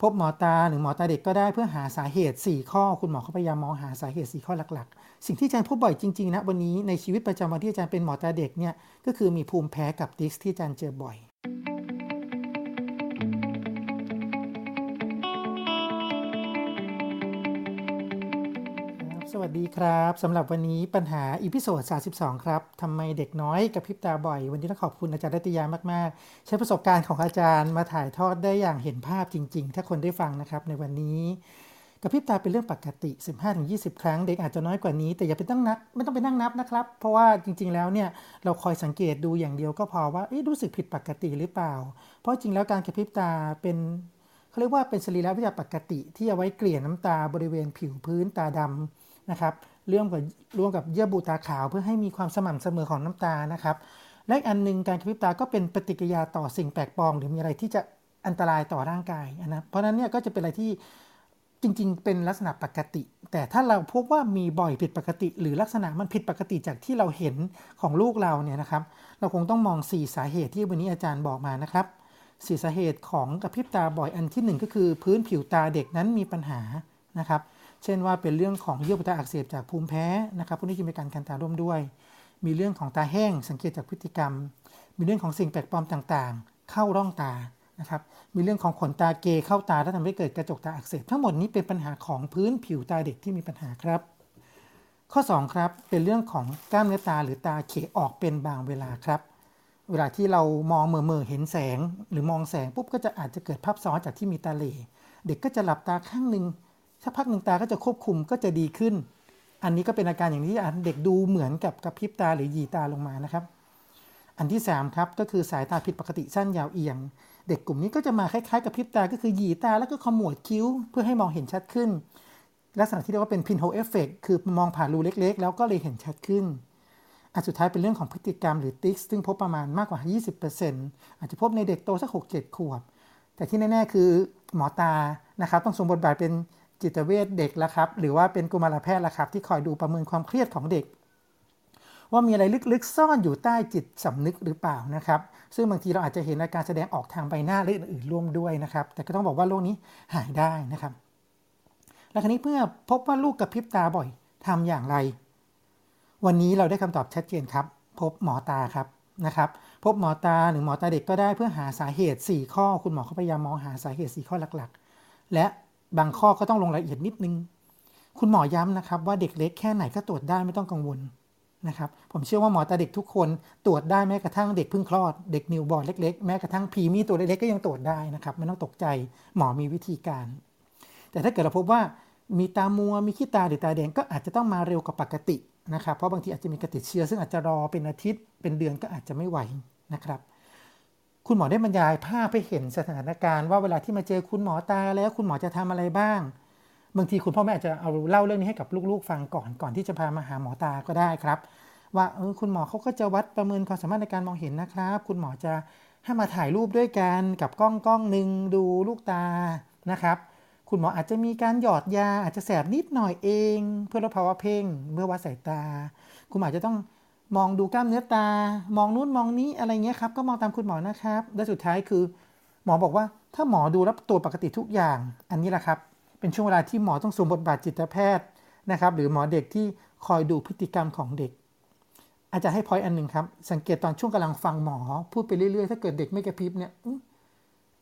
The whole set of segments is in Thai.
พบหมอตาหรือหมอตาเด็กก็ได้เพื่อหาสาเหตุ 4 ข้อ คุณหมอเขาพยายามมองหาสาเหตุ 4 ข้อหลักๆ สิ่งที่อาจารย์พบบ่อยจริงๆนะวันนี้ในชีวิตประจำวันที่อาจารย์เป็นหมอตาเด็กเนี่ยก็คือมีภูมิแพ้กับ tic ที่อาจารย์เจอบ่อย สวัสดีครับสำหรับวันนี้ปัญหา episode 32 ครับทำไมเด็กน้อยกระพริบตาบ่อย วันนี้ต้องขอบคุณอาจารย์รัตยามาก ๆ ใช้ประสบการณ์ของอาจารย์มาถ่ายทอดได้อย่างเห็นภาพจริง ๆ ถ้าคนได้ฟังนะครับในวันนี้กระพริบตาเป็นเรื่องปกติ 15-20 ครั้ง เด็กอาจจะน้อยกว่านี้ แต่อย่าไปตั้งนับไม่ต้องไปนั่งนับนะครับ เพราะว่าจริง ๆ แล้วเนี่ยเราคอยสังเกตดูอย่างเดียวก็พอว่ารู้สึกผิดปกติหรือเปล่า เพราะจริงแล้วการกระพริบตาเป็นเขาเรียกว่าเป็นสรีระวิทยาปกติ ที่เอาไว้เกลี่ยน้ำตาบริเวณผิวพื้นตาดำ นะครับร่วมกับร่วมกับเยื่อบุตาขาวเพื่อให้มีความสม่ำเสมอของน้ำตานะครับและอันนึงการกระพริบตาก็เป็นปฏิกิริยาต่อสิ่งแปลกปลอม หรือมีอะไรที่จะอันตรายต่อร่างกายนะเพราะนั้นเนี่ยก็จะเป็นอะไรที่จริง ๆ เป็นลักษณะปกติ แต่ถ้าเราพบว่ามีบ่อยผิดปกติ หรือลักษณะมันผิดปกติจากที่เราเห็นของลูกเราเนี่ยนะครับ เราคงต้องมอง 4 สาเหตุที่วันนี้อาจารย์บอกมานะครับสี่สาเหตุของกระพริบตาบ่อยอันที่ 1 ก็คือ พื้นผิวตาเด็กนั้นมีปัญหานะครับ เช่นว่าเป็นเรื่องของเยื่อบุตาอักเสบจากภูมิแพ้นะครับพวกนี้จะมีการกันตาร่วมด้วย มีเรื่องของตาแห้งสังเกตจากพฤติกรรม มีเรื่องของสิ่งแปลกปลอมต่างๆ เข้าร่องตานะครับมีเรื่องของขนตาเกเข้าตาแล้วทำให้เกิดกระจกตาอักเสบทั้งหมดนี้เป็นปัญหาของพื้นผิวตาเด็กที่มีปัญหาครับ ข้อ 2 ครับเป็นเรื่องของกล้ามเนื้อตาหรือตาเขออกเป็นบางเวลาครับ เวลาที่เรามองเมื่อเมื่อเห็นแสง หรือมองแสงปุ๊บก็จะอาจจะเกิดภาพซ้อนจากที่มีตาเหล่เด็กก็จะหลับตาข้างหนึ่ง สักพักหนึ่งตาก็จะควบคุมก็จะดีขึ้น อันนี้ก็เป็นอาการอย่างนี้เด็กดูเหมือนกับกระพริบตาหรือหยีตาลงมานะครับ อันที่3ครับก็คือสายตาผิดปกติสั้นยาวเอียง เด็กกลุ่มนี้ก็จะมาคล้ายๆกระพริบตาก็คือหยีตาแล้วก็ขมวดคิ้ว เพื่อให้มองเห็นชัดขึ้น ลักษณะที่เรียกว่าเป็น pinhole effect คือมองผ่านรูเล็ก ๆ แล้วก็เลยเห็นชัดขึ้นอันสุดท้ายเป็นเรื่องของพฤ tic รรมหรือติกซึ่งพบประมาณมากกว่า 20%อาจจะพบในเด็กโตสัก 6-7 ขวบ แต่ที่แน่ ๆ คือหมอตานะครับต้องสมบทบาทเป็น จิตเวชเด็กแล้วครับ หรือว่าเป็นกุมารแพทย์ละครับ ที่คอยดูประเมินความเครียดของเด็ก ว่ามีอะไรลึกๆ ซ่อนอยู่ใต้จิตสำนึกหรือเปล่านะครับ ซึ่งบางทีเราอาจจะเห็นอาการแสดงออกทางใบหน้าหรืออื่นๆร่วมด้วยนะครับ แต่ก็ต้องบอกว่าโรคนี้หายได้นะครับ และครนี้เพื่อพบว่าลูกกระพริบตาบ่อยทำอย่างไร วันนี้เราได้คำตอบชัดเจนครับ พบหมอตาครับนะครับพบหมอตาหรือหมอตาเด็กก็ได้เพื่อหาสาเหตุ 4 ข้อ คุณหมอเขาพยายามมองหาสาเหตุ 4 ข้อหลักๆ และ บางข้อก็ต้องลงรายละเอียดนิดนึง คุณหมอย้ำนะครับว่าเด็กเล็กแค่ไหนก็ตรวจได้ไม่ต้องกังวลนะครับผมเชื่อว่าหมอตาเด็กทุกคนตรวจได้แม้กระทั่งเด็กเพิ่งคลอดเด็กนิวบอร์นเล็กๆ แม้กระทั่งพีมีตัวเล็กๆก็ยังตรวจได้นะครับไม่ต้องตกใจหมอมีวิธีการ แต่ถ้าเกิดเราพบว่ามีตามัวมีขี้ตาหรือตาแดงก็อาจจะต้องมาเร็วกว่าปกตินะครับเพราะบางทีอาจจะมีกระติดเชื้อซึ่งอาจจะรอเป็นอาทิตย์เป็นเดือนก็อาจจะไม่ไหวนะครับ คุณหมอได้บรรยายภาพให้เห็นสถานการณ์ว่าเวลาที่มาเจอคุณหมอตาแล้วคุณหมอจะทำอะไรบ้าง บางทีคุณพ่อแม่อาจจะเอาเล่าเรื่องนี้ให้กับลูกๆ ฟังก่อนก่อนที่จะพามาหาหมอตาก็ได้ครับ ว่าเออคุณหมอเขาก็จะวัดประเมินความสามารถในการมองเห็นนะครับ คุณหมอจะให้มาถ่ายรูปด้วยกันกับกล้องกล้องหนึ่งดูลูกตานะครับ คุณหมออาจจะมีการหยอดยาอาจจะแสบนิดหน่อยเอง เพื่อลดภาวะเพ่งเมื่อวัดสายตา คุณหมอจะต้อง มองดูกล้ามเนื้อตา มองนู้นมองนี้อะไรเงี้ยครับ ก็มองตามคุณหมอนะครับ และสุดท้ายคือ หมอบอกว่าถ้าหมอดูแล้วตัวปกติทุกอย่าง อันนี้แหละครับ เป็นช่วงเวลาที่หมอต้องสวมบทบาทจิตแพทย์นะครับ หรือหมอเด็กที่คอยดูพฤติกรรมของเด็ก อาจจะให้พอยอันหนึ่งครับ สังเกตตอนช่วงกำลังฟังหมอ พูดไปเรื่อยๆ ถ้าเกิดเด็กไม่กระพริบเนี่ย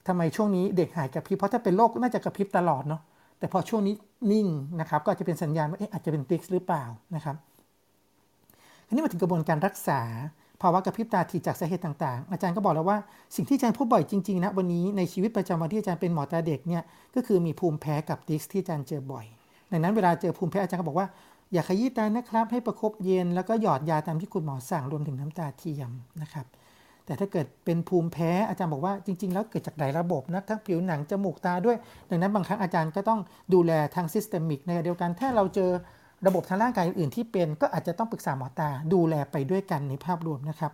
ทำไมช่วงนี้เด็กหายกระพริบ เพราะถ้าเป็นโรคน่าจะกระพริบตลอดเนาะ แต่พอช่วงนี้นิ่งนะครับ ก็จะเป็นสัญญาณว่าเอ๊ะอาจจะเป็นติกหรือเปล่านะครับ ทีนี้มาถึงกระบวนการรักษาภาวะกระพริบตาที่จากสาเหตุต่างๆ อาจารย์ก็บอกแล้วว่าสิ่งที่อาจารย์พบบ่อยจริงๆนะวันนี้ในชีวิตประจำวันที่อาจารย์เป็นหมอตาเด็กเนี่ยก็คือมีภูมิแพ้กับดิสที่อาจารย์เจอบ่อยดังนั้นเวลาเจอภูมิแพ้อาจารย์ก็บอกว่าอย่าขยี้ตานะครับให้ประครบเย็นแล้วก็หยอดยาตามที่คุณหมอสั่งรวมถึงน้ำตาเทียมนะครับแต่ถ้าเกิดเป็นภูมิแพ้อาจารย์บอกว่าจริง ๆ แล้วเกิดจากหลายระบบนะทั้งผิวหนังจมูกตาด้วย ดังนั้นบางครั้งอาจารย์ก็ต้องดูแลทาง systemic ในเดียวกันถ้าเราเจอ ระบบทางร่างกายอื่นที่เป็นก็อาจจะต้องปรึกษาหมอตาดูแลไปด้วยกันในภาพรวมนะครับ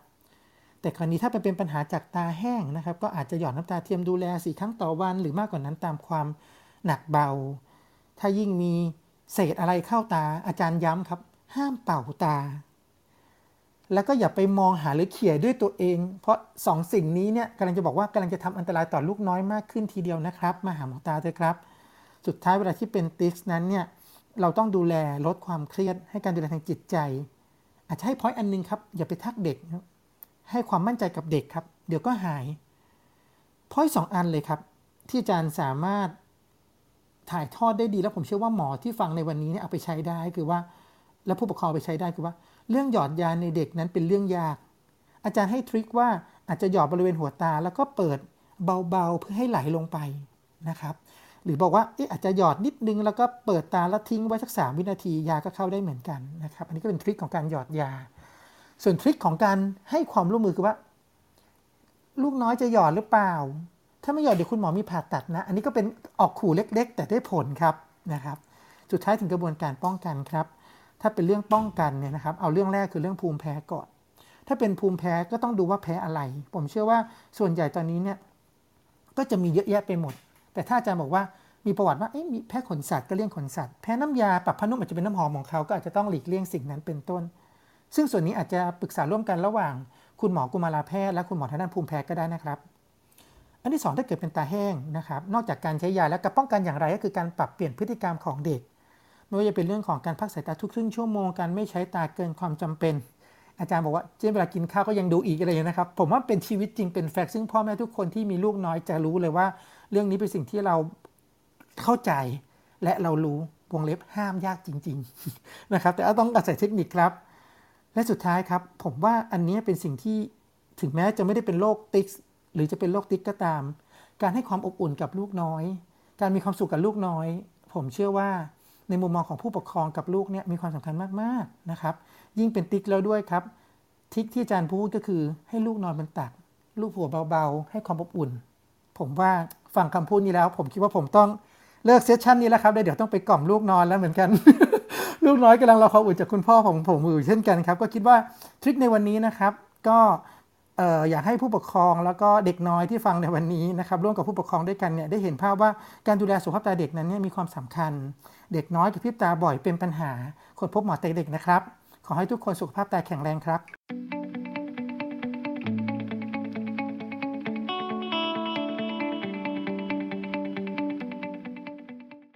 แต่คราวนี้ถ้าเป็นปัญหาจากตาแห้งนะครับ ก็อาจจะหยอดน้ำตาเทียมดูแลสี่ครั้งต่อวัน หรือมากกว่านั้นตามความหนักเบา ถ้ายิ่งมีเศษอะไรเข้าตาอาจารย์ย้ำครับ ห้ามเป่าตา แล้วก็อย่าไปมองหาหรือเขี่ยด้วยตัวเอง เพราะสองสิ่งนี้เนี่ยกำลังจะบอกว่ากำลังจะทำอันตรายต่อลูกน้อยมากขึ้นทีเดียวนะครับ มาหาหมอตาเถอะครับ สุดท้ายเวลาที่เป็น tic นั้นเนี่ย เราต้องดูแลลดความเครียด ให้การดูแลทางจิตใจ อาจจะให้ point อันนึงครับ อย่าไปทักเด็กให้ความมั่นใจกับเด็กครับ เดี๋ยวก็หาย point สองอันเลยครับ ที่อาจารย์สามารถถ่ายทอดได้ดีแล้วผมเชื่อว่าหมอที่ฟังในวันนี้เนี่ยเอาไปใช้ได้คือว่า แล้วผู้ปกครองไปใช้ได้คือว่า เรื่องหยอดยาในเด็กนั้นเป็นเรื่องยาก อาจารย์ให้ทริคว่าอาจจะหยอดบริเวณหัวตา แล้วก็เปิดเบาๆเพื่อให้ไหลลงไปนะครับ หรือบอกว่าเอ๊ะอาจจะหยอดนิดนึงแล้วก็เปิดตาแล้วทิ้งไว้สักสามวินาทียาก็เข้าได้เหมือนกันนะครับ อันนี้ก็เป็นทริคของการหยอดยา ส่วนทริคของการให้ความร่วมมือคือว่า ลูกน้อยจะหยอดหรือเปล่า ถ้าไม่หยอดเดี๋ยวคุณหมอมีผ่าตัดนะ อันนี้ก็เป็นออกขู่เล็ก ๆ แต่ได้ผลครับนะครับ สุดท้ายถึงกระบวนการป้องกันครับ ถ้าเป็นเรื่องป้องกันเนี่ยนะครับ เอาเรื่องแรกคือเรื่องภูมิแพ้ก่อน ถ้าเป็นภูมิแพ้ก็ต้องดูว่าแพ้อะไร ผมเชื่อว่าส่วนใหญ่ตอนนี้เนี่ยก็จะมีเยอะแยะไปหมด แต่ถ้าอาจารย์บอกว่ามีประวัติว่ามีแพ้ขนสัตว์ก็เลี่ยงขนสัตว์แพ้น้ำยาปรับผ้านุ่มอาจจะเป็นน้ำหอมของเขาก็อาจจะต้องหลีกเลี่ยงสิ่งนั้นเป็นต้น ซึ่งส่วนนี้อาจจะปรึกษาร่วมกันระหว่าง คุณหมอกุมารแพทย์และคุณหมอทางด้านภูมิแพ้ก็ได้นะครับ อันที่ 2 ถ้าเกิดเป็นตาแห้งนะครับนอกจากการใช้ยาแล้วการป้องกันอย่างไรก็คือการปรับเปลี่ยนพฤติกรรมของเด็กไม่ว่าจะเป็นเรื่องของการพักสายตาทุกครึ่งชั่วโมงการไม่ใช้ตาเกินความจำเป็น อาจารย์บอกว่าเช่นเวลากินข้าวก็ยังดูอีกอะไรอย่างนะครับ ผมว่าเป็นชีวิตจริงเป็นแฟกต์ซึ่งพ่อแม่ทุกคนที่มีลูกน้อยจะรู้เลยว่า เรื่องนี้เป็นสิ่งที่เราเข้าใจและเรารู้วงเล็บห้ามยากจริง ๆ นะครับ แต่ต้องอาศัยเทคนิคครับ และสุดท้ายครับ ผมว่าอันนี้เป็นสิ่งที่ถึงแม้จะไม่ได้เป็นโรค tic หรือจะเป็นโรค tic ก็ตาม การให้ความอบอุ่นกับลูกน้อย การมีความสุขกับลูกน้อย ผมเชื่อว่า ในมุมมองของผู้ปกครองกับลูกเนี่ยมีความสำคัญมากๆนะครับ ยิ่งเป็น tic แล้วด้วยครับ trick ที่อาจารย์พูดก็คือให้ลูกนอนบนตัก ลูบหัวเบาๆ ให้ความอบอุ่น ผมว่าฟังคำพูดนี้แล้ว ผมคิดว่าผมต้องเลิก session นี้แล้วครับเดี๋ยวต้องไปกล่อมลูกนอนแล้วเหมือนกัน ลูกน้อยกำลังรอความอุ่นจากคุณพ่อของผมอยู่เช่นกันครับ ก็คิดว่าทริคในวันนี้นะครับ ก็ อยากให้ผู้ปกครองแล้วก็เด็กน้อยที่ฟังในวันนี้นะครับร่วมกับผู้ปกครองด้วยกันเนี่ยได้เห็นภาพว่าการดูแลสุขภาพตาเด็กนั้นเนี่ยมีความสำคัญ เด็กน้อยกับพิบตาบ่อยเป็นปัญหาควรพบหมอเด็กนะครับ ขอให้ทุกคนสุขภาพตาแข็งแรงครับ